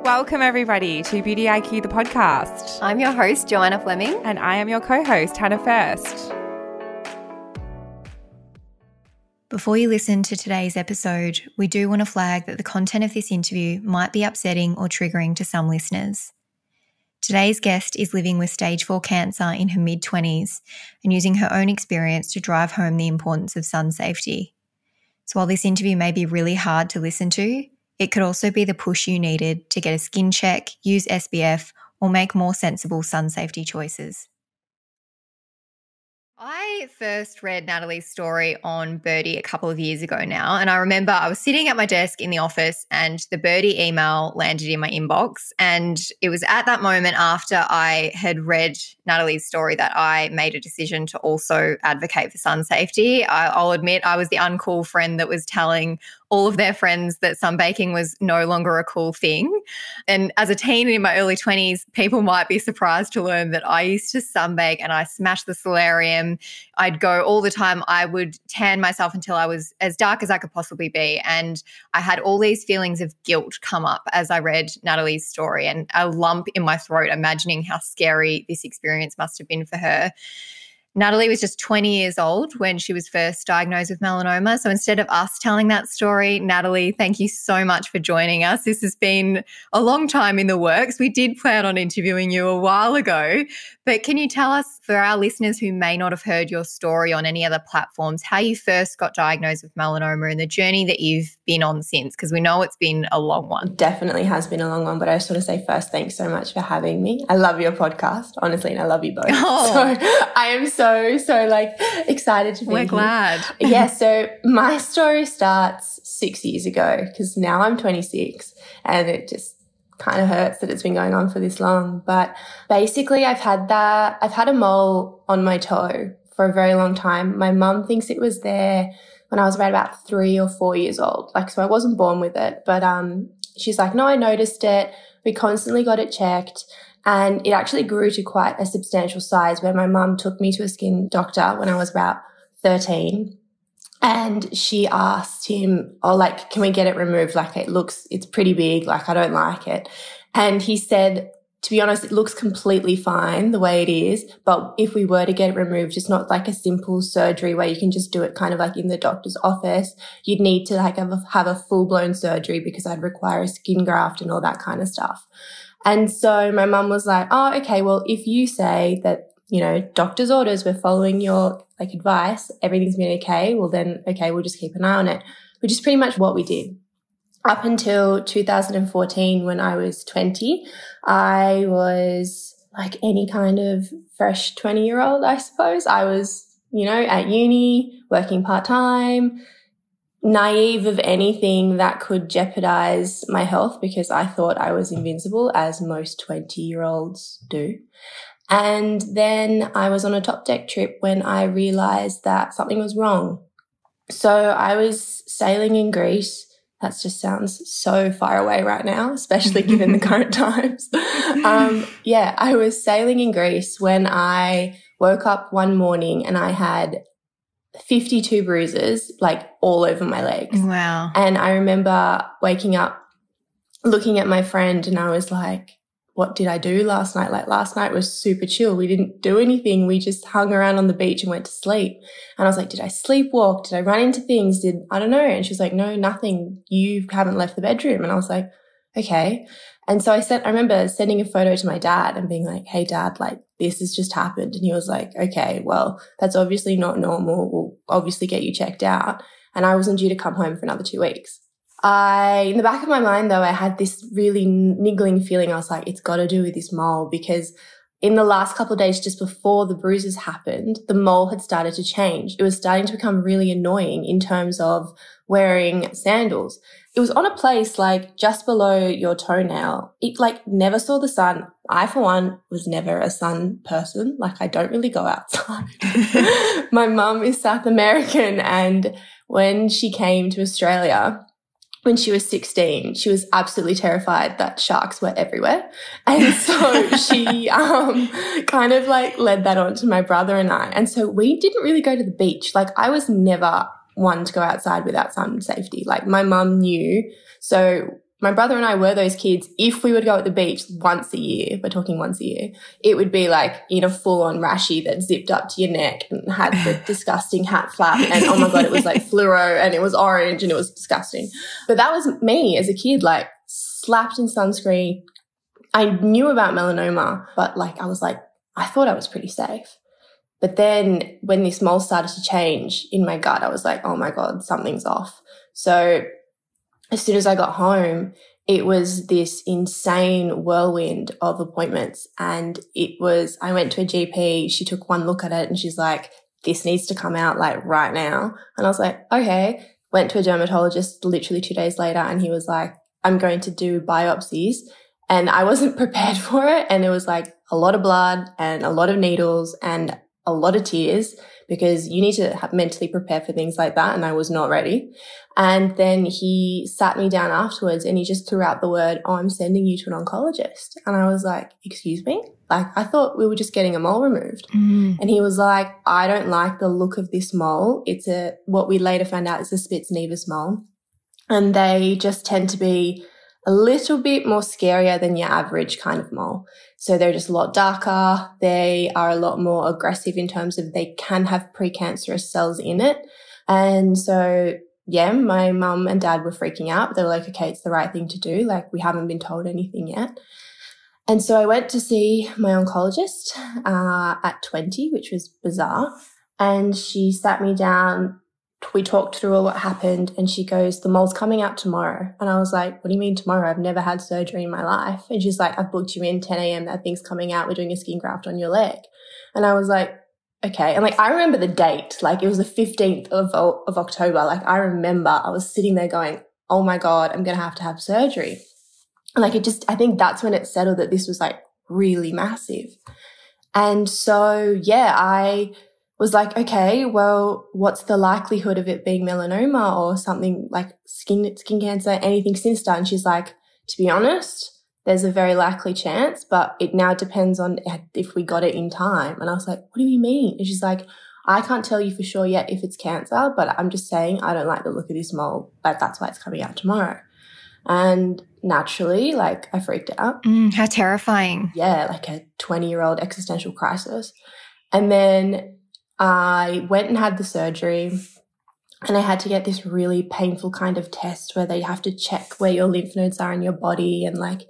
Welcome, everybody, to Beauty IQ, the podcast. I'm your host, Joanna Fleming. And I am your co host, Hannah First. Before you listen to today's episode, we do want to flag that the content of this interview might be upsetting or triggering to some listeners. Today's guest is living with stage 4 cancer in her mid 20s and using her own experience to drive home the importance of sun safety. So, while this interview may be really hard to listen to, it could also be the push you needed to get a skin check, use SPF, or make more sensible sun safety choices. I first read Natalie's story on Birdie a couple of years ago now. And I remember I was sitting at my desk in the office and the Birdie email landed in my inbox. And it was at that moment after I had read Natalie's story that I made a decision to also advocate for sun safety. I, will admit I was the uncool friend that was telling all of their friends that sunbaking was no longer a cool thing. And as a teen in my early 20s, people might be surprised to learn that I used to sunbake and I smashed the solarium. I'd go all the time. I would tan myself until I was as dark as I could possibly be. And I had all these feelings of guilt come up as I read Natalie's story and a lump in my throat, imagining how scary this experience must have been for her. Natalie was just 20 years old when she was first diagnosed with melanoma. So instead of us telling that story, Natalie, thank you so much for joining us. This has been a long time in the works. We did plan on interviewing you a while ago, but can you tell us, for our listeners who may not have heard your story on any other platforms, how you first got diagnosed with melanoma and the journey that you've been on since? Because we know it's been a long one. Definitely has been a long one, but I just want to say first, thanks so much for having me. I love your podcast, honestly, and I love you both. Oh. So I am so, so so like excited to be We're here. glad. yeah, so my story starts six years ago because now I'm 26 and it just kind of hurts that it's been going on for this long. But basically, I've had that, I've had a mole on my toe for a very long time. My mum thinks it was there when I was around about three or four years old. Like, so I wasn't born with it, but, um, she's like, no, I noticed it. We constantly got it checked. And it actually grew to quite a substantial size where my mum took me to a skin doctor when I was about 13 and she asked him, Oh, like, can we get it removed? Like, it looks, it's pretty big. Like, I don't like it. And he said, to be honest, it looks completely fine the way it is. But if we were to get it removed, it's not like a simple surgery where you can just do it kind of like in the doctor's office. You'd need to like have a, have a full blown surgery because I'd require a skin graft and all that kind of stuff. And so my mum was like, Oh, okay. Well, if you say that you know, doctor's orders, we're following your like advice, everything's been okay, well then, okay, we'll just keep an eye on it, which is pretty much what we did. Up until 2014, when I was 20, I was like any kind of fresh 20 year old, I suppose. I was, you know, at uni, working part time, naive of anything that could jeopardize my health because I thought I was invincible, as most 20 year olds do. And then I was on a Topdeck trip when I realized that something was wrong. So I was sailing in Greece. That just sounds so far away right now, especially given the current times. Um, yeah, I was sailing in Greece when I woke up one morning and I had 52 bruises, like all over my legs. Wow. And I remember waking up, looking at my friend, and I was like, what did I do last night? Like last night was super chill. We didn't do anything. We just hung around on the beach and went to sleep. And I was like, did I sleepwalk? Did I run into things? Did I don't know? And she was like, no, nothing. You haven't left the bedroom. And I was like, okay. And so I said, I remember sending a photo to my dad and being like, Hey dad, like this has just happened. And he was like, okay, well, that's obviously not normal. We'll obviously get you checked out. And I wasn't due to come home for another two weeks. I, in the back of my mind though, I had this really niggling feeling. I was like, it's got to do with this mole because in the last couple of days, just before the bruises happened, the mole had started to change. It was starting to become really annoying in terms of wearing sandals. It was on a place like just below your toenail. It like never saw the sun. I, for one, was never a sun person. Like I don't really go outside. my mum is South American and when she came to Australia, when she was 16, she was absolutely terrified that sharks were everywhere. And so she, um, kind of like led that on to my brother and I. And so we didn't really go to the beach. Like I was never one to go outside without sun safety. Like my mum knew. So my brother and I were those kids. If we would go at the beach once a year, we're talking once a year, it would be like in a full on rashi that zipped up to your neck and had the disgusting hat flap. And oh my God, it was like fluoro and it was orange and it was disgusting. But that was me as a kid, like slapped in sunscreen. I knew about melanoma, but like I was like, I thought I was pretty safe. But then when this mole started to change in my gut, I was like, oh my God, something's off. So as soon as I got home, it was this insane whirlwind of appointments. And it was, I went to a GP, she took one look at it and she's like, this needs to come out like right now. And I was like, okay. Went to a dermatologist literally two days later and he was like, I'm going to do biopsies. And I wasn't prepared for it. And it was like a lot of blood and a lot of needles and a lot of tears because you need to have mentally prepare for things like that. And I was not ready. And then he sat me down afterwards and he just threw out the word, Oh, I'm sending you to an oncologist. And I was like, excuse me? Like, I thought we were just getting a mole removed. Mm. And he was like, I don't like the look of this mole. It's a, what we later found out is a Spitz-Nevus mole. And they just tend to be a little bit more scarier than your average kind of mole. So they're just a lot darker. They are a lot more aggressive in terms of they can have precancerous cells in it. And so, yeah, my mum and dad were freaking out. They were like, okay, it's the right thing to do. Like, we haven't been told anything yet. And so I went to see my oncologist uh, at 20, which was bizarre. And she sat me down we talked through all what happened and she goes, the mole's coming out tomorrow. And I was like, what do you mean tomorrow? I've never had surgery in my life. And she's like, I've booked you in 10 a.m. That thing's coming out. We're doing a skin graft on your leg. And I was like, okay. And like, I remember the date, like it was the 15th of, of October. Like I remember I was sitting there going, oh my God, I'm going to have to have surgery. And like it just, I think that's when it settled that this was like really massive. And so, yeah, I, was like, okay, well, what's the likelihood of it being melanoma or something like skin, skin cancer, anything sinister? And she's like, to be honest, there's a very likely chance, but it now depends on if we got it in time. And I was like, what do you mean? And she's like, I can't tell you for sure yet if it's cancer, but I'm just saying I don't like the look of this mole. but that's why it's coming out tomorrow. And naturally, like I freaked out. Mm, how terrifying. Yeah, like a 20 year old existential crisis. And then I went and had the surgery and I had to get this really painful kind of test where they have to check where your lymph nodes are in your body and like,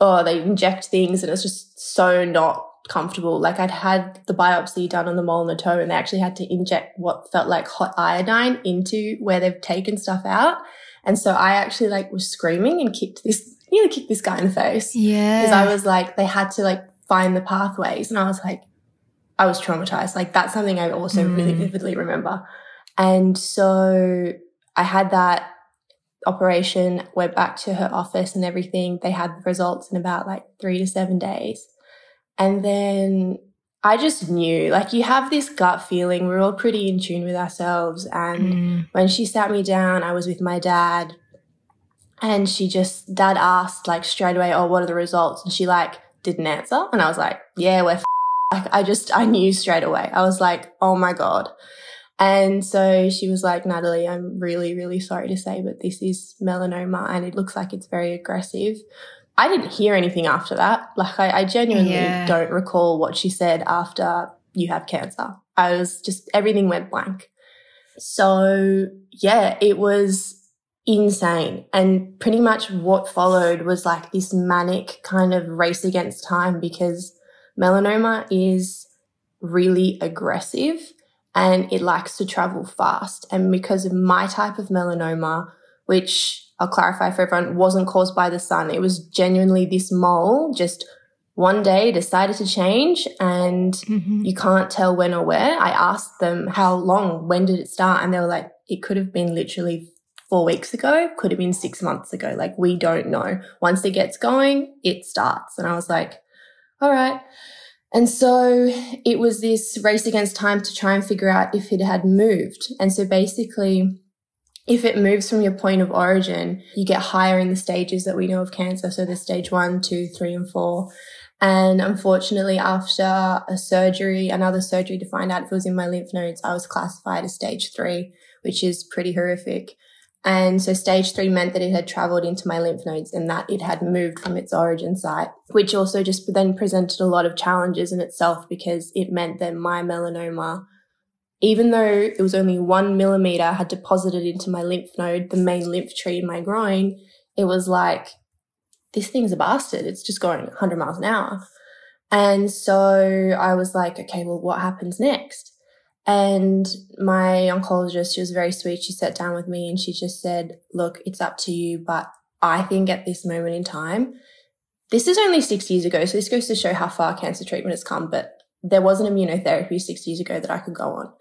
oh, they inject things and it's just so not comfortable. Like I'd had the biopsy done on the mole and the toe and they actually had to inject what felt like hot iodine into where they've taken stuff out. And so I actually like was screaming and kicked this, nearly kicked this guy in the face. Yeah. Because I was like, they had to like find the pathways and I was like, I was traumatized. Like that's something I also mm. really vividly remember. And so I had that operation, went back to her office and everything. They had the results in about like three to seven days. And then I just knew, like, you have this gut feeling. We're all pretty in tune with ourselves. And mm. when she sat me down, I was with my dad. And she just, dad asked, like, straight away, Oh, what are the results? And she, like, didn't answer. And I was like, Yeah, we're like I just, I knew straight away. I was like, oh my God. And so she was like, Natalie, I'm really, really sorry to say, but this is melanoma and it looks like it's very aggressive. I didn't hear anything after that. Like I, I genuinely yeah. don't recall what she said after you have cancer. I was just, everything went blank. So yeah, it was insane. And pretty much what followed was like this manic kind of race against time because melanoma is really aggressive and it likes to travel fast. And because of my type of melanoma, which I'll clarify for everyone, wasn't caused by the sun, it was genuinely this mole just one day decided to change and mm-hmm. you can't tell when or where. I asked them how long, when did it start? And they were like, it could have been literally four weeks ago, could have been six months ago. Like, we don't know. Once it gets going, it starts. And I was like, all right. And so it was this race against time to try and figure out if it had moved. And so basically, if it moves from your point of origin, you get higher in the stages that we know of cancer. So the stage one, two, three, and four. And unfortunately, after a surgery, another surgery to find out if it was in my lymph nodes, I was classified as stage three, which is pretty horrific. And so stage three meant that it had traveled into my lymph nodes and that it had moved from its origin site, which also just then presented a lot of challenges in itself because it meant that my melanoma, even though it was only one millimeter had deposited into my lymph node, the main lymph tree in my groin, it was like, this thing's a bastard. It's just going 100 miles an hour. And so I was like, okay, well, what happens next? And my oncologist, she was very sweet. She sat down with me and she just said, look, it's up to you. But I think at this moment in time, this is only six years ago. So this goes to show how far cancer treatment has come. But there was an immunotherapy six years ago that I could go on.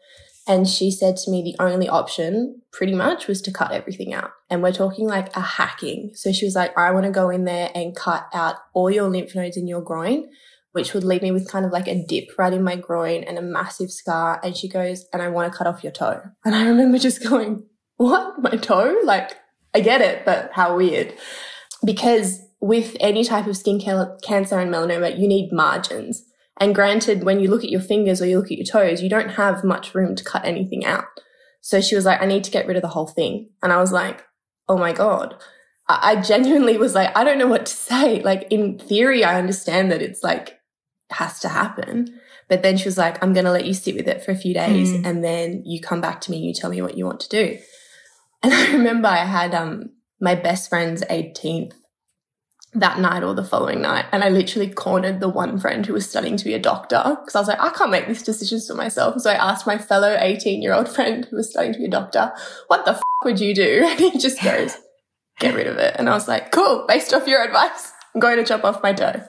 And she said to me, the only option pretty much was to cut everything out. And we're talking like a hacking. So she was like, I want to go in there and cut out all your lymph nodes in your groin which would leave me with kind of like a dip right in my groin and a massive scar. And she goes, and I want to cut off your toe. And I remember just going, what? My toe? Like, I get it, but how weird. Because with any type of skin cancer and melanoma, you need margins. And granted, when you look at your fingers or you look at your toes, you don't have much room to cut anything out. So she was like, I need to get rid of the whole thing. And I was like, oh my God. I genuinely was like, I don't know what to say. Like, in theory, I understand that it's like has to happen. But then she was like, I'm going to let you sit with it for a few days mm. and then you come back to me and you tell me what you want to do. And I remember I had um, my best friend's 18th that night or the following night. And I literally cornered the one friend who was studying to be a doctor because I was like, I can't make these decisions for myself. So I asked my fellow 18 year old friend who was studying to be a doctor, what the f- would you do? And he just goes, get rid of it. And I was like, cool, based off your advice, I'm going to chop off my toe.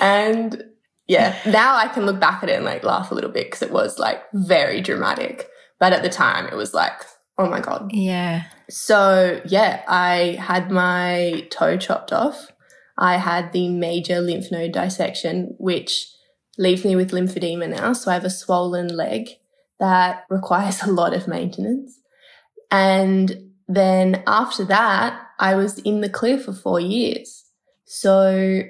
and yeah, now I can look back at it and like laugh a little bit because it was like very dramatic. But at the time, it was like, oh my God. Yeah. So, yeah, I had my toe chopped off. I had the major lymph node dissection, which leaves me with lymphedema now. So I have a swollen leg that requires a lot of maintenance. And then after that, I was in the clear for four years. So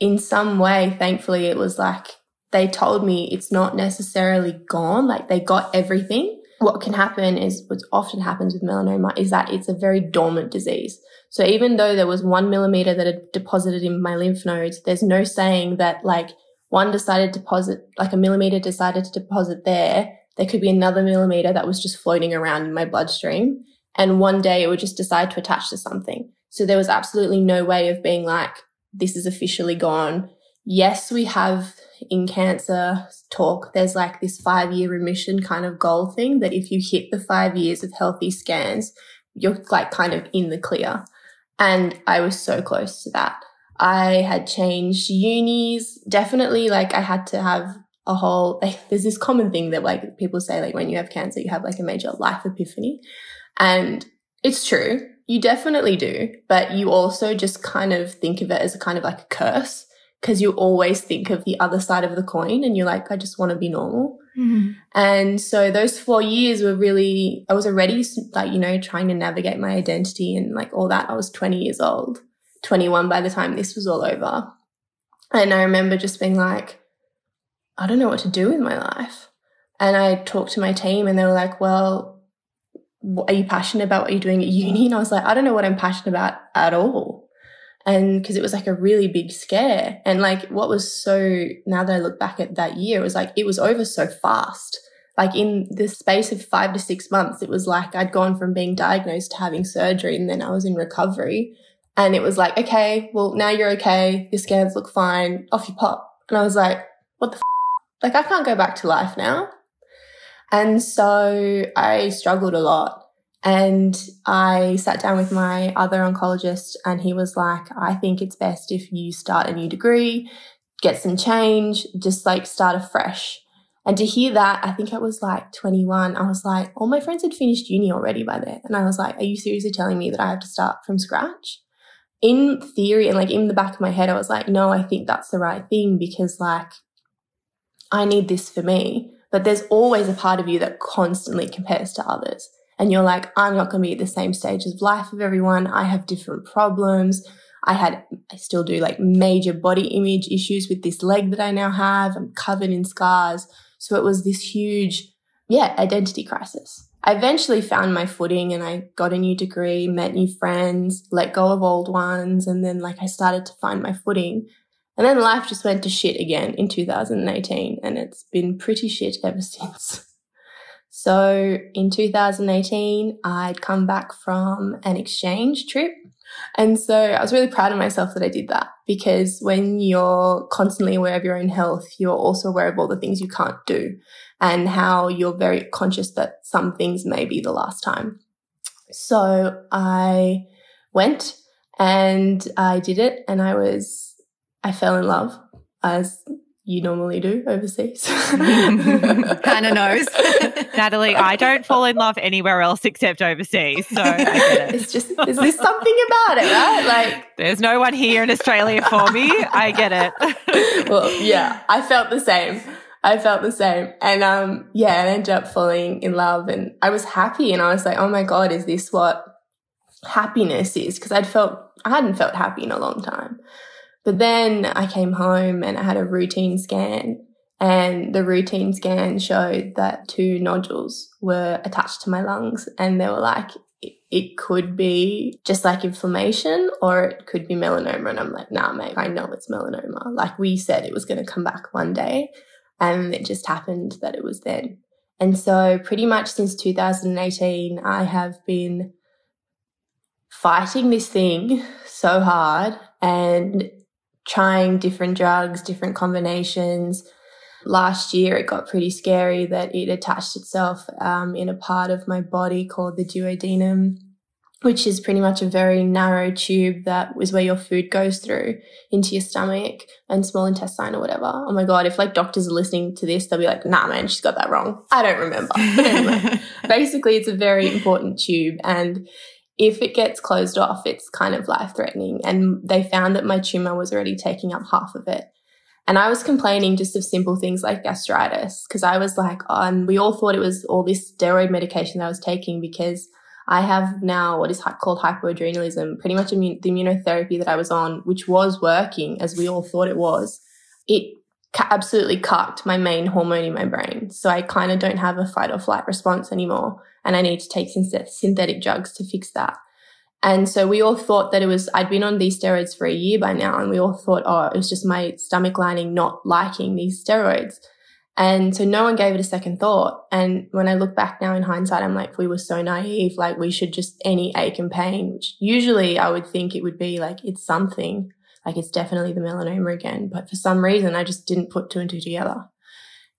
in some way, thankfully, it was like they told me it's not necessarily gone. Like they got everything. What can happen is what often happens with melanoma is that it's a very dormant disease. So even though there was one millimeter that had deposited in my lymph nodes, there's no saying that like one decided to deposit, like a millimeter decided to deposit there. There could be another millimeter that was just floating around in my bloodstream. And one day it would just decide to attach to something. So there was absolutely no way of being like, this is officially gone. Yes, we have in cancer talk, there's like this five year remission kind of goal thing that if you hit the five years of healthy scans, you're like kind of in the clear. And I was so close to that. I had changed unis, definitely like I had to have a whole, like, there's this common thing that like people say, like when you have cancer, you have like a major life epiphany. And it's true. You definitely do. But you also just kind of think of it as a kind of like a curse because you always think of the other side of the coin and you're like, I just want to be normal. Mm-hmm. And so those four years were really, I was already like, you know, trying to navigate my identity and like all that. I was 20 years old, 21 by the time this was all over. And I remember just being like, I don't know what to do with my life. And I talked to my team and they were like, well, are you passionate about what you're doing at uni? And I was like, I don't know what I'm passionate about at all. And because it was like a really big scare. And like what was so, now that I look back at that year, it was like, it was over so fast. Like in the space of five to six months, it was like I'd gone from being diagnosed to having surgery and then I was in recovery. And it was like, okay, well, now you're okay. Your scans look fine. Off you pop. And I was like, what the f-? Like, I can't go back to life now. And so I struggled a lot. And I sat down with my other oncologist and he was like, I think it's best if you start a new degree, get some change, just like start afresh. And to hear that, I think I was like 21. I was like, all my friends had finished uni already by then. And I was like, are you seriously telling me that I have to start from scratch? In theory and like in the back of my head, I was like, no, I think that's the right thing because like I need this for me. But there's always a part of you that constantly compares to others. And you're like, I'm not going to be at the same stage of life of everyone. I have different problems. I had, I still do like major body image issues with this leg that I now have. I'm covered in scars. So it was this huge, yeah, identity crisis. I eventually found my footing and I got a new degree, met new friends, let go of old ones. And then like I started to find my footing. And then life just went to shit again in 2018 and it's been pretty shit ever since. So in 2018, I'd come back from an exchange trip. And so I was really proud of myself that I did that because when you're constantly aware of your own health, you're also aware of all the things you can't do and how you're very conscious that some things may be the last time. So I went and I did it and I was, I fell in love as you normally do overseas. kind of knows. Natalie, I don't fall in love anywhere else except overseas. So I get it. It's just, there's this something about it, right? Like, there's no one here in Australia for me. I get it. well, yeah, I felt the same. I felt the same. And um, yeah, I ended up falling in love and I was happy and I was like, oh my God, is this what happiness is? Because I'd felt, I hadn't felt happy in a long time. But then I came home and I had a routine scan and the routine scan showed that two nodules were attached to my lungs and they were like, it could be just like inflammation or it could be melanoma. And I'm like, nah, mate, I know it's melanoma. Like we said, it was going to come back one day. And it just happened that it was then. And so, pretty much since 2018, I have been fighting this thing so hard and trying different drugs, different combinations. Last year, it got pretty scary that it attached itself um, in a part of my body called the duodenum which is pretty much a very narrow tube that is where your food goes through into your stomach and small intestine or whatever. Oh my God, if like doctors are listening to this, they'll be like, nah, man, she's got that wrong. I don't remember. But anyway, basically, it's a very important tube. And if it gets closed off, it's kind of life threatening. And they found that my tumor was already taking up half of it. And I was complaining just of simple things like gastritis because I was like, oh, and we all thought it was all this steroid medication that I was taking because I have now what is called hypoadrenalism, pretty much the immunotherapy that I was on, which was working as we all thought it was. It ca- absolutely cut my main hormone in my brain. So I kind of don't have a fight or flight response anymore. And I need to take synthetic drugs to fix that. And so we all thought that it was, I'd been on these steroids for a year by now. And we all thought, oh, it was just my stomach lining not liking these steroids. And so no one gave it a second thought. And when I look back now in hindsight, I'm like, we were so naive. Like we should just any ache and pain, which usually I would think it would be like, it's something like it's definitely the melanoma again. But for some reason, I just didn't put two and two together.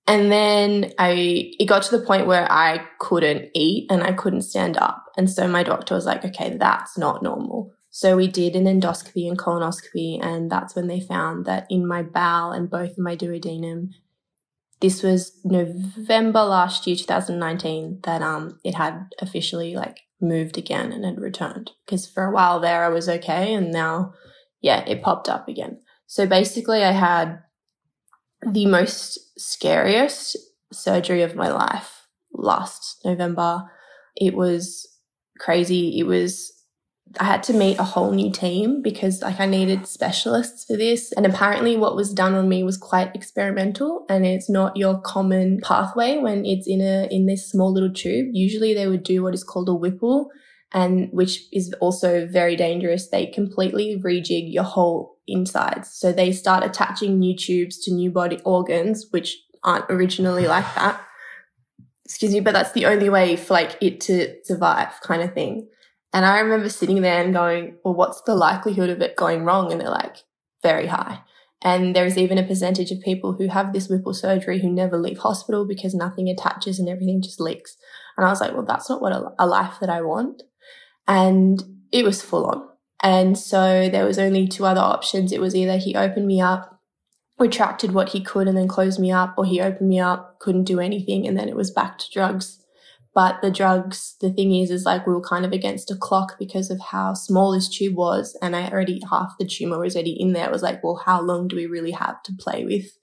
And then I, it got to the point where I couldn't eat and I couldn't stand up. And so my doctor was like, okay, that's not normal. So we did an endoscopy and colonoscopy. And that's when they found that in my bowel and both of my duodenum, this was November last year, 2019, that um it had officially like moved again and had returned. Because for a while there I was okay and now yeah, it popped up again. So basically I had the most scariest surgery of my life last November. It was crazy. It was I had to meet a whole new team because like I needed specialists for this. And apparently what was done on me was quite experimental and it's not your common pathway when it's in a, in this small little tube. Usually they would do what is called a Whipple and which is also very dangerous. They completely rejig your whole insides. So they start attaching new tubes to new body organs, which aren't originally like that. Excuse me, but that's the only way for like it to survive kind of thing. And I remember sitting there and going, well, what's the likelihood of it going wrong? And they're like, very high. And there is even a percentage of people who have this Whipple surgery who never leave hospital because nothing attaches and everything just leaks. And I was like, well, that's not what a, a life that I want. And it was full on. And so there was only two other options. It was either he opened me up, retracted what he could and then closed me up, or he opened me up, couldn't do anything, and then it was back to drugs but the drugs, the thing is, is like we were kind of against a clock because of how small this tube was. And I already, half the tumor was already in there. It was like, well, how long do we really have to play with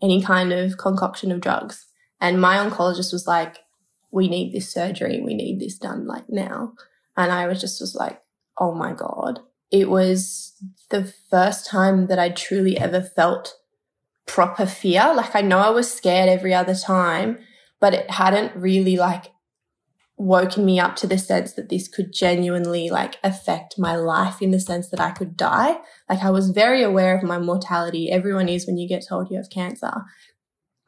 any kind of concoction of drugs? And my oncologist was like, we need this surgery. We need this done like now. And I was just was like, oh my God. It was the first time that I truly ever felt proper fear. Like I know I was scared every other time, but it hadn't really like woken me up to the sense that this could genuinely like affect my life in the sense that I could die. Like I was very aware of my mortality. Everyone is when you get told you have cancer.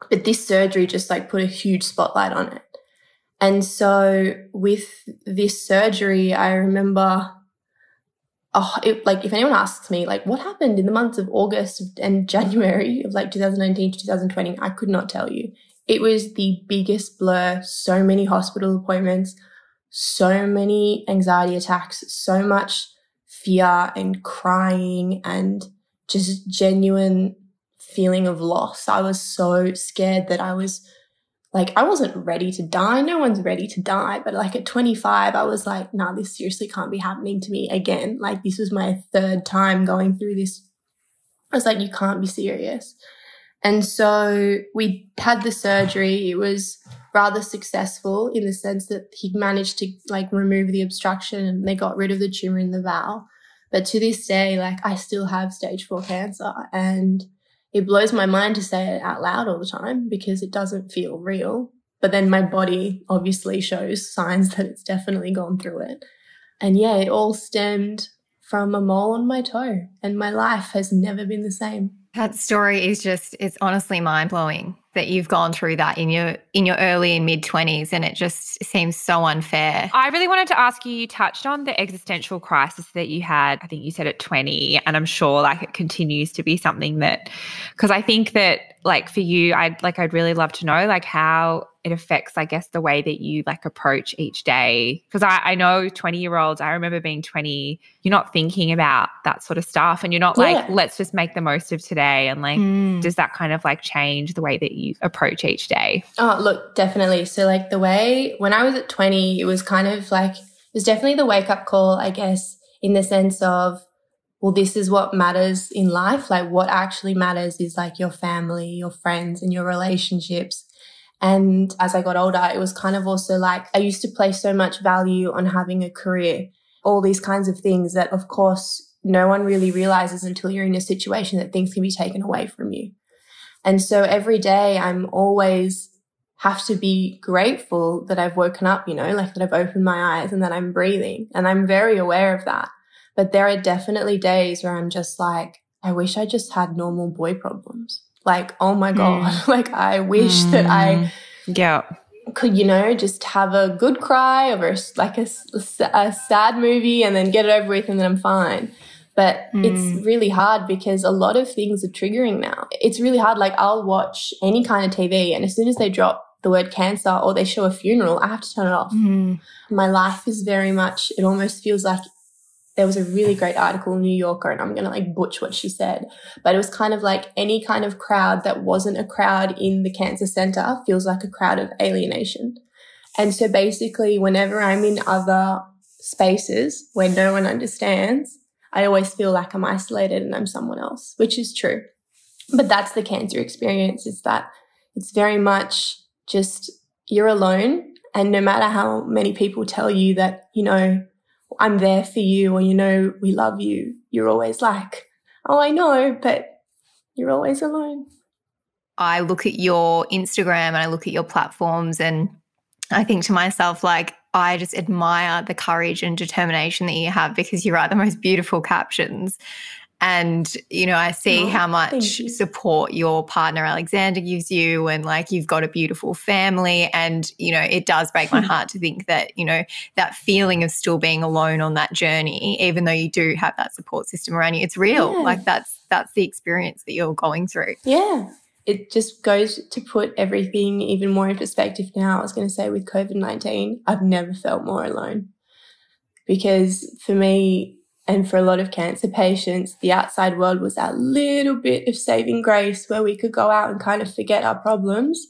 But this surgery just like put a huge spotlight on it. And so with this surgery, I remember oh, it, like if anyone asks me like what happened in the months of August and January of like 2019 to 2020, I could not tell you. It was the biggest blur. So many hospital appointments, so many anxiety attacks, so much fear and crying and just genuine feeling of loss. I was so scared that I was like, I wasn't ready to die. No one's ready to die. But like at 25, I was like, nah, this seriously can't be happening to me again. Like this was my third time going through this. I was like, you can't be serious. And so we had the surgery. It was rather successful in the sense that he managed to like remove the obstruction and they got rid of the tumor in the bowel. But to this day, like I still have stage four cancer and it blows my mind to say it out loud all the time because it doesn't feel real. But then my body obviously shows signs that it's definitely gone through it. And yeah, it all stemmed from a mole on my toe and my life has never been the same. That story is just it's honestly mind-blowing that you've gone through that in your in your early and mid 20s and it just seems so unfair. I really wanted to ask you you touched on the existential crisis that you had I think you said at 20 and I'm sure like it continues to be something that because I think that like for you I'd like I'd really love to know like how it affects, I guess, the way that you like approach each day. Because I, I know 20 year olds, I remember being 20, you're not thinking about that sort of stuff and you're not yeah. like, let's just make the most of today. And like, mm. does that kind of like change the way that you approach each day? Oh, look, definitely. So, like, the way when I was at 20, it was kind of like, it was definitely the wake up call, I guess, in the sense of, well, this is what matters in life. Like, what actually matters is like your family, your friends, and your relationships and as I got older, it was kind of also like I used to place so much value on having a career, all these kinds of things that, of course, no one really realizes until you're in a situation that things can be taken away from you. And so every day I'm always have to be grateful that I've woken up, you know, like that I've opened my eyes and that I'm breathing. And I'm very aware of that. But there are definitely days where I'm just like, I wish I just had normal boy problems. Like, oh my God, mm. like I wish mm. that I hmm. yeah. could, you know, just have a good cry over like a, a sad movie and then get it over with and then I'm fine. But mm. it's really hard because a lot of things are triggering now. It's really hard. Like I'll watch any kind of TV and as soon as they drop the word cancer or they show a funeral, I have to turn it off. Mm. My life is very much, it almost feels like there was a really great article in New Yorker, and I'm going to like butch what she said, but it was kind of like any kind of crowd that wasn't a crowd in the cancer center feels like a crowd of alienation. And so basically, whenever I'm in other spaces where no one understands, I always feel like I'm isolated and I'm someone else, which is true. But that's the cancer experience is that it's very much just you're alone. And no matter how many people tell you that, you know, I'm there for you or, you know, we love you, you're always like, oh, I know, but you're always alone. I look at your Instagram and I look at your platforms and I think to myself, like, I just admire the courage and determination that you have because you write the most beautiful captions. And, you know, I see oh, how much support your partner Alexander gives you, and like you've got a beautiful family. And, you know, it does break my heart to think that, you know, that feeling of still being alone on that journey, even though you do have that support system around you, it's real. Yeah. Like that's that's the experience that you're going through. Yeah. It just goes to put everything even more in perspective now. I was going to say with COVID 19, I've never felt more alone because for me, and for a lot of cancer patients, the outside world was that little bit of saving grace where we could go out and kind of forget our problems.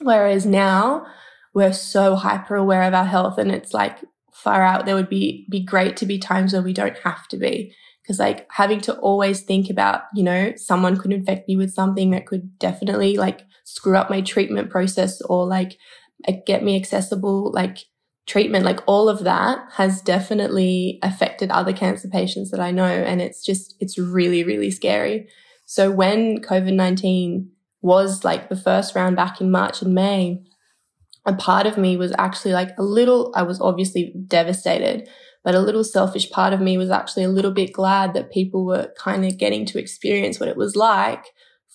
Whereas now we're so hyper aware of our health and it's like far out. There would be, be great to be times where we don't have to be. Cause like having to always think about, you know, someone could infect me with something that could definitely like screw up my treatment process or like uh, get me accessible, like treatment, like all of that has definitely affected other cancer patients that I know. And it's just, it's really, really scary. So when COVID 19 was like the first round back in March and May, a part of me was actually like a little, I was obviously devastated, but a little selfish part of me was actually a little bit glad that people were kind of getting to experience what it was like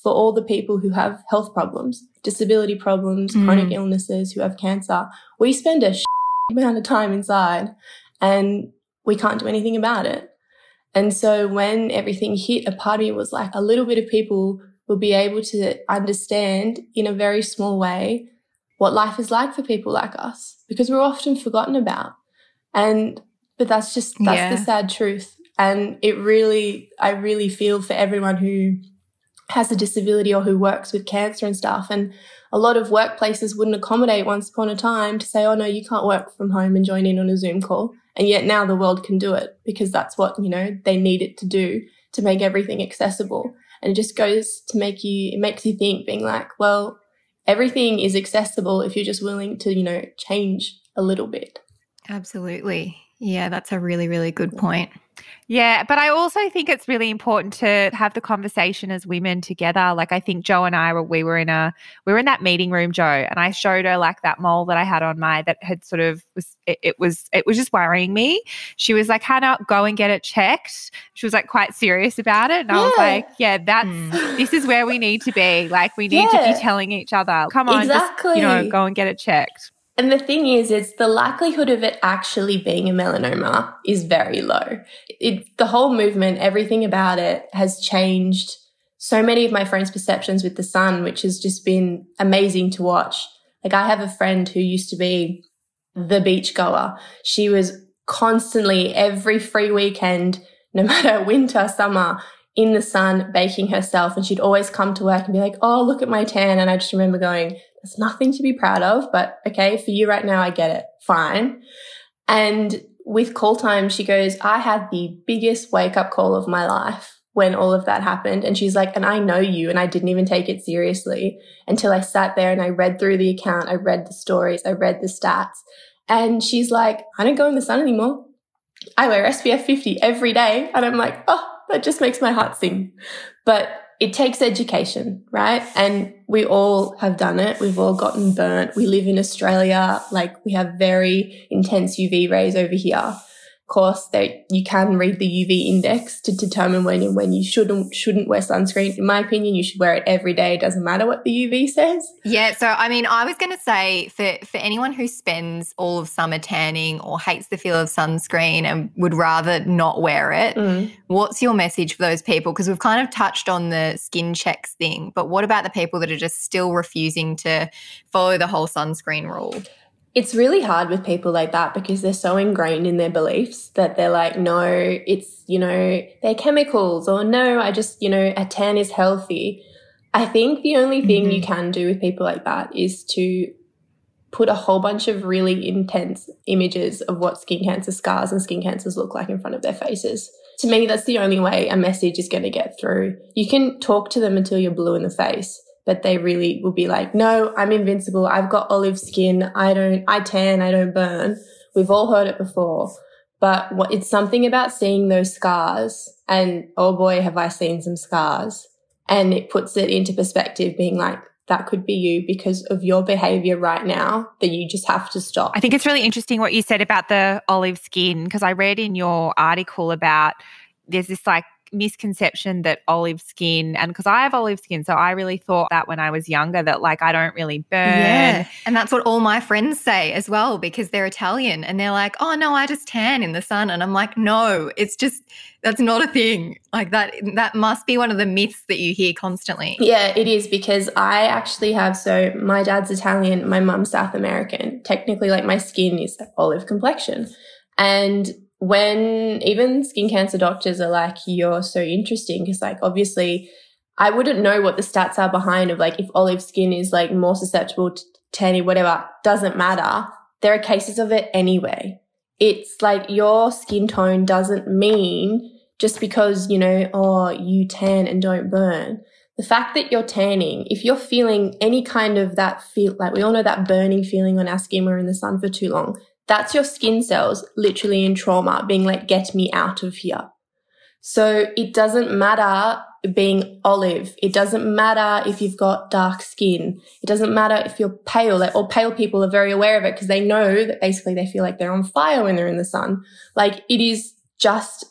for all the people who have health problems, disability problems, mm. chronic illnesses, who have cancer. We spend a amount of time inside and we can't do anything about it. And so when everything hit, a part of me was like, a little bit of people will be able to understand in a very small way what life is like for people like us because we're often forgotten about. And, but that's just, that's yeah. the sad truth. And it really, I really feel for everyone who has a disability or who works with cancer and stuff. And a lot of workplaces wouldn't accommodate once upon a time to say, oh no, you can't work from home and join in on a Zoom call. And yet now the world can do it because that's what, you know, they need it to do to make everything accessible. And it just goes to make you, it makes you think being like, well, everything is accessible if you're just willing to, you know, change a little bit. Absolutely. Yeah, that's a really, really good point. Yeah, but I also think it's really important to have the conversation as women together. Like I think Joe and I were we were in a we were in that meeting room, Joe, and I showed her like that mole that I had on my that had sort of was it, it was it was just worrying me. She was like, Hannah, go and get it checked. She was like quite serious about it. And yeah. I was like, Yeah, that's mm. this is where we need to be. Like we need yeah. to be telling each other, come on, exactly. Just, you know, go and get it checked. And the thing is, it's the likelihood of it actually being a melanoma is very low. It, the whole movement, everything about it has changed so many of my friends' perceptions with the sun, which has just been amazing to watch. Like I have a friend who used to be the beach goer. She was constantly every free weekend, no matter winter, summer, in the sun, baking herself. And she'd always come to work and be like, Oh, look at my tan. And I just remember going, it's nothing to be proud of, but okay, for you right now, I get it. Fine. And with call time, she goes, I had the biggest wake up call of my life when all of that happened. And she's like, and I know you. And I didn't even take it seriously until I sat there and I read through the account. I read the stories. I read the stats. And she's like, I don't go in the sun anymore. I wear SPF 50 every day. And I'm like, oh, that just makes my heart sing. But it takes education, right? And we all have done it. We've all gotten burnt. We live in Australia. Like we have very intense UV rays over here course that you can read the UV index to determine when and when you shouldn't shouldn't wear sunscreen. In my opinion, you should wear it every day. It doesn't matter what the UV says. Yeah. So I mean, I was going to say for for anyone who spends all of summer tanning or hates the feel of sunscreen and would rather not wear it, mm. what's your message for those people? Because we've kind of touched on the skin checks thing, but what about the people that are just still refusing to follow the whole sunscreen rule? It's really hard with people like that because they're so ingrained in their beliefs that they're like, no, it's, you know, they're chemicals or no, I just, you know, a tan is healthy. I think the only thing mm-hmm. you can do with people like that is to put a whole bunch of really intense images of what skin cancer scars and skin cancers look like in front of their faces. To me, that's the only way a message is going to get through. You can talk to them until you're blue in the face, but they really will be like, no, I'm invincible. I've got olive skin. I don't, I tan. I don't burn. We've all heard it before, but what, it's something about seeing those scars and oh boy, have I seen some scars. And it puts it into perspective being like, that could be you because of your behavior right now that you just have to stop. I think it's really interesting what you said about the olive skin because I read in your article about there's this like misconception that olive skin, and because I have olive skin, so I really thought that when I was younger that like I don't really burn. Yeah. And that's what all my friends say as well because they're Italian and they're like, oh no, I just tan in the sun. And I'm like, no, it's just, that's not a thing. Like that, that must be one of the myths that you hear constantly. Yeah, it is because I actually have, so my dad's Italian, my mum's South American. Technically, like my skin is olive complexion. And when even skin cancer doctors are like, you're so interesting, because like obviously I wouldn't know what the stats are behind of like if olive skin is like more susceptible to tanning, whatever, doesn't matter. There are cases of it anyway. It's like your skin tone doesn't mean just because, you know, oh, you tan and don't burn. The fact that you're tanning, if you're feeling any kind of that feel, like we all know that burning feeling on our skin, we're in the sun for too long, that's your skin cells literally in trauma being like, get me out of here. So it doesn't matter being olive. It doesn't matter if you've got dark skin. It doesn't matter if you're pale. Like, or pale people are very aware of it because they know that basically they feel like they're on fire when they're in the sun. Like it is just,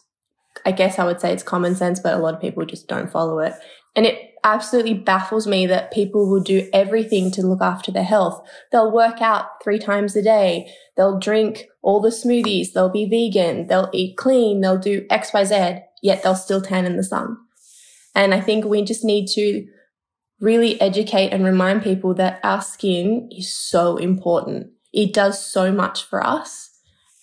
I guess I would say it's common sense, but a lot of people just don't follow it. And it absolutely baffles me that people will do everything to look after their health. They'll work out three times a day. They'll drink all the smoothies. They'll be vegan. They'll eat clean. They'll do X, Y, Z, yet they'll still tan in the sun. And I think we just need to really educate and remind people that our skin is so important. It does so much for us.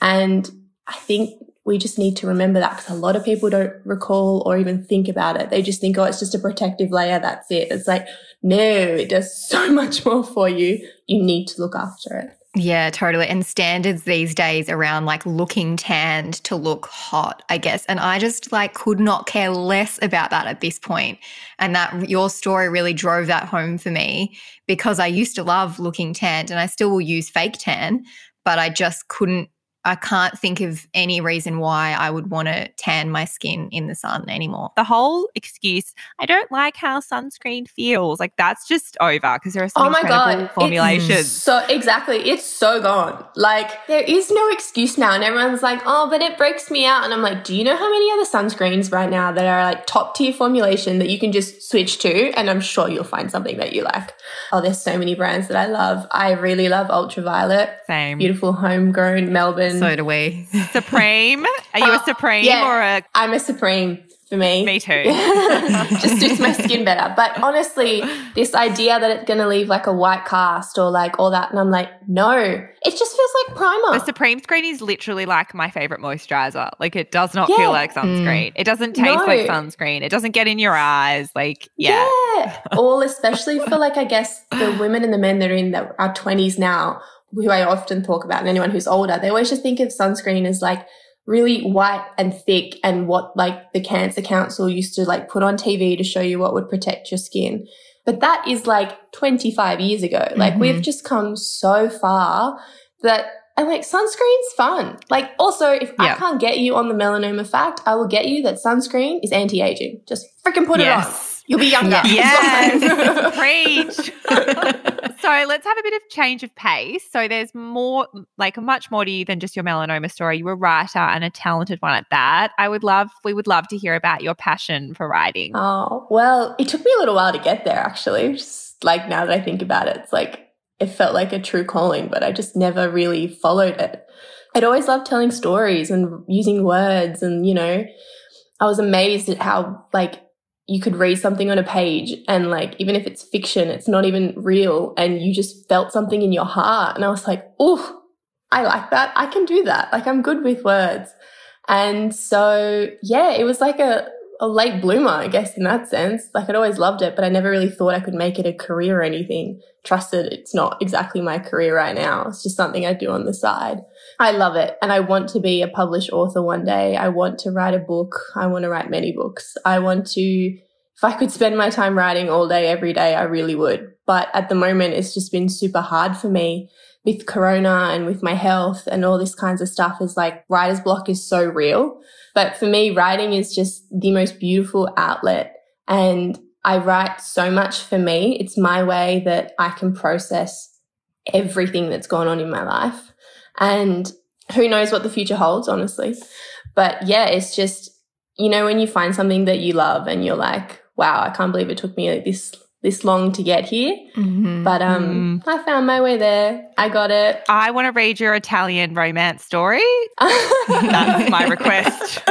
And I think we just need to remember that because a lot of people don't recall or even think about it. They just think, oh, it's just a protective layer. That's it. It's like, no, it does so much more for you. You need to look after it. Yeah, totally. And standards these days around like looking tanned to look hot, I guess. And I just like could not care less about that at this point. And that your story really drove that home for me because I used to love looking tanned and I still will use fake tan, but I just couldn't I can't think of any reason why I would want to tan my skin in the sun anymore. The whole excuse, I don't like how sunscreen feels, like that's just over because there are some oh my God. formulations. so exactly, it's so gone. Like there is no excuse now, and everyone's like, "Oh, but it breaks me out," and I'm like, "Do you know how many other sunscreens right now that are like top tier formulation that you can just switch to?" And I'm sure you'll find something that you like. Oh, there's so many brands that I love. I really love Ultra Violette. Same. Beautiful homegrown Melbourne so do we. Supreme. Are you a Supreme yeah, or a? I'm a Supreme for me. Me too. just suits my skin better. But honestly, this idea that it's going to leave like a white cast or like all that, and I'm like, no, it just feels like primer. The Supreme screen is literally like my favorite moisturizer. Like it does not yeah. feel like sunscreen. Mm. It doesn't taste no. like sunscreen. It doesn't get in your eyes. Like yeah, yeah. all especially for like I guess the women and the men that are in that are 20s now who I often talk about and anyone who's older, they always just think of sunscreen as like really white and thick and what like the Cancer Council used to like put on TV to show you what would protect your skin. But that is like 25 years ago. Like mm-hmm. we've just come so far that and like sunscreen's fun. Like also, if I can't get you on the melanoma fact, I will get you that sunscreen is anti-aging. Just freaking put yes. it on. You'll be younger. Yes. Preach. so let's have a bit of change of pace. So there's more, like much more to you than just your melanoma story. You were a writer and a talented one at that. I would love, we would love to hear about your passion for writing. Oh, well, it took me a little while to get there actually. Just like now that I think about it, it's like, it felt like a true calling, but I just never really followed it. I'd always loved telling stories and using words and, you know, I was amazed at how like you could read something on a page and like even if it's fiction it's not even real and you just felt something in your heart and i was like oh i like that i can do that like i'm good with words and so yeah it was like a a late bloomer, I guess, in that sense. Like I'd always loved it, but I never really thought I could make it a career or anything. Trusted it's not exactly my career right now. It's just something I do on the side. I love it. And I want to be a published author one day. I want to write a book. I want to write many books. I want to, if I could spend my time writing all day, every day, I really would. But at the moment, it's just been super hard for me with Corona and with my health and all this kinds of stuff is like writer's block is so real. But for me, writing is just the most beautiful outlet. And I write so much for me. It's my way that I can process everything that's gone on in my life. And who knows what the future holds, honestly. But yeah, it's just, you know, when you find something that you love and you're like, wow, I can't believe it took me like this this long to get here. Mm-hmm. But um, mm. I found my way there. I got it. I want to read your Italian romance story. That's my request.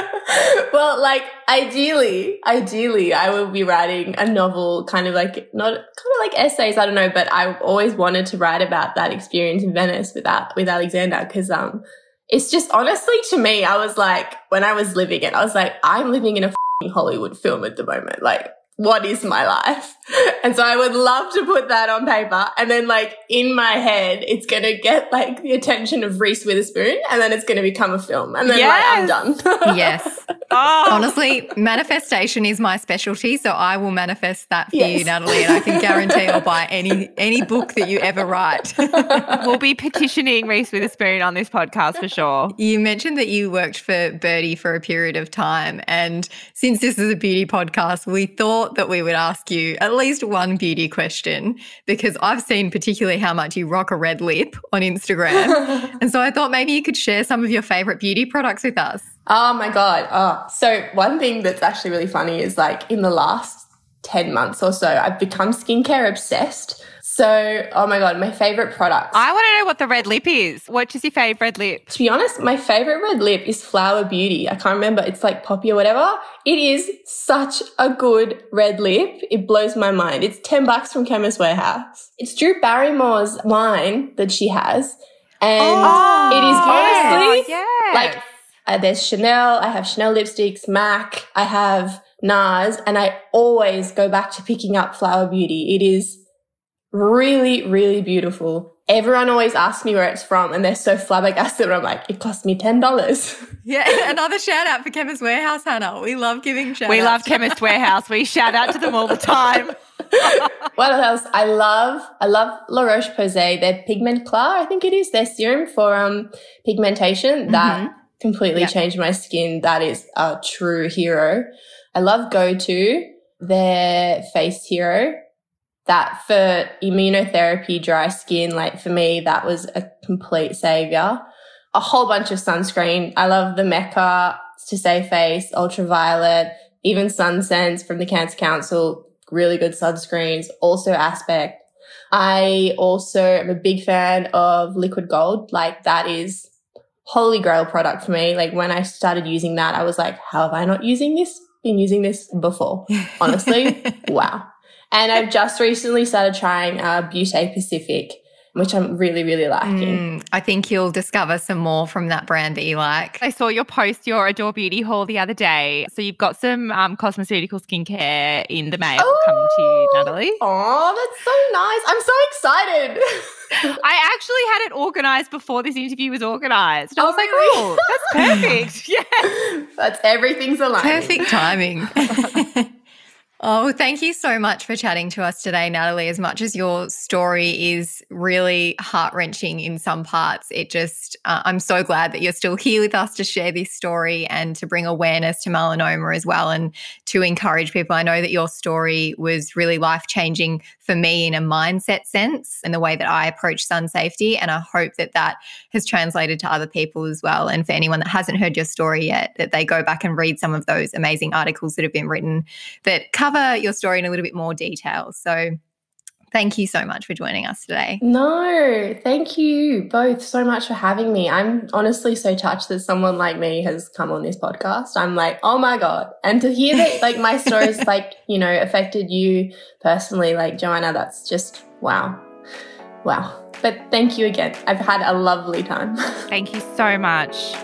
well, like ideally, ideally, I would be writing a novel, kind of like not kind of like essays. I don't know, but I always wanted to write about that experience in Venice with that with Alexander because um, it's just honestly to me, I was like when I was living it, I was like, I'm living in a Hollywood film at the moment, like what is my life? And so I would love to put that on paper. And then like in my head, it's going to get like the attention of Reese Witherspoon and then it's going to become a film. And then yes. like I'm done. yes. Oh. Honestly, manifestation is my specialty. So I will manifest that for yes. you, Natalie. And I can guarantee I'll buy any, any book that you ever write. we'll be petitioning Reese Witherspoon on this podcast for sure. You mentioned that you worked for Byrdie for a period of time. And since this is a beauty podcast, we thought that we would ask you at least one beauty question because I've seen particularly how much you rock a red lip on Instagram. and so I thought maybe you could share some of your favorite beauty products with us. Oh my God. Oh, so one thing that's actually really funny is like in the last 10 months or so, I've become skincare obsessed. So, oh my God, my favorite product. I want to know what the red lip is. What is your favorite red lip? To be honest, my favorite red lip is Flower Beauty. I can't remember. It's like poppy or whatever. It is such a good red lip. It blows my mind. It's 10 bucks from Chemist Warehouse. It's Drew Barrymore's line that she has. And oh, it is honestly yes. like uh, there's Chanel. I have Chanel lipsticks, MAC. I have NARS and I always go back to picking up Flower Beauty. It is really, really beautiful. Everyone always asks me where it's from and they're so flabbergasted. I'm like, it cost me $10. Yeah, another shout out for Chemist Warehouse, Hannah. We love giving shout We love Chemist Warehouse. We shout out to them all the time. what else? I love, I love La Roche Posay, their Pigmentclar, I think it is, their serum for um pigmentation. Mm-hmm. Completely yep. changed my skin. That is a true hero. I love Go To, their face hero that for immunotherapy, dry skin, like for me, that was a complete savior. A whole bunch of sunscreen. I love the Mecca to Save Face, Ultra Violette, even SunSense from the Cancer Council, really good sunscreens. Also Aspect. I also am a big fan of liquid gold. Like that is holy grail product for me. Like when I started using that, I was like, how have I not using this? Been using this before. Honestly, wow. And I've just recently started trying uh, Beauté Pacific, which I'm really, really liking. Mm, I think you'll discover some more from that brand that you like. I saw your post, your Adore Beauty haul the other day. So you've got some um, cosmeceutical skincare in the mail oh, coming to you, Natalie. Oh, that's so nice. I'm so excited. I actually had it organized before this interview was organized. I was oh, like, oh, that's perfect. yeah. That's everything's aligned. Perfect timing. Oh, thank you so much for chatting to us today, Natalie. As much as your story is really heart wrenching in some parts, it just, uh, I'm so glad that you're still here with us to share this story and to bring awareness to melanoma as well and to encourage people. I know that your story was really life changing for me in a mindset sense and the way that I approach sun safety. And I hope that that has translated to other people as well. And for anyone that hasn't heard your story yet, that they go back and read some of those amazing articles that have been written that cover your story in a little bit more detail. So Thank you so much for joining us today. No, thank you both so much for having me. I'm honestly so touched that someone like me has come on this podcast. I'm like, oh my God. And to hear that, like, my stories, like, you know, affected you personally, like, Joanna, that's just wow. Wow. But thank you again. I've had a lovely time. Thank you so much.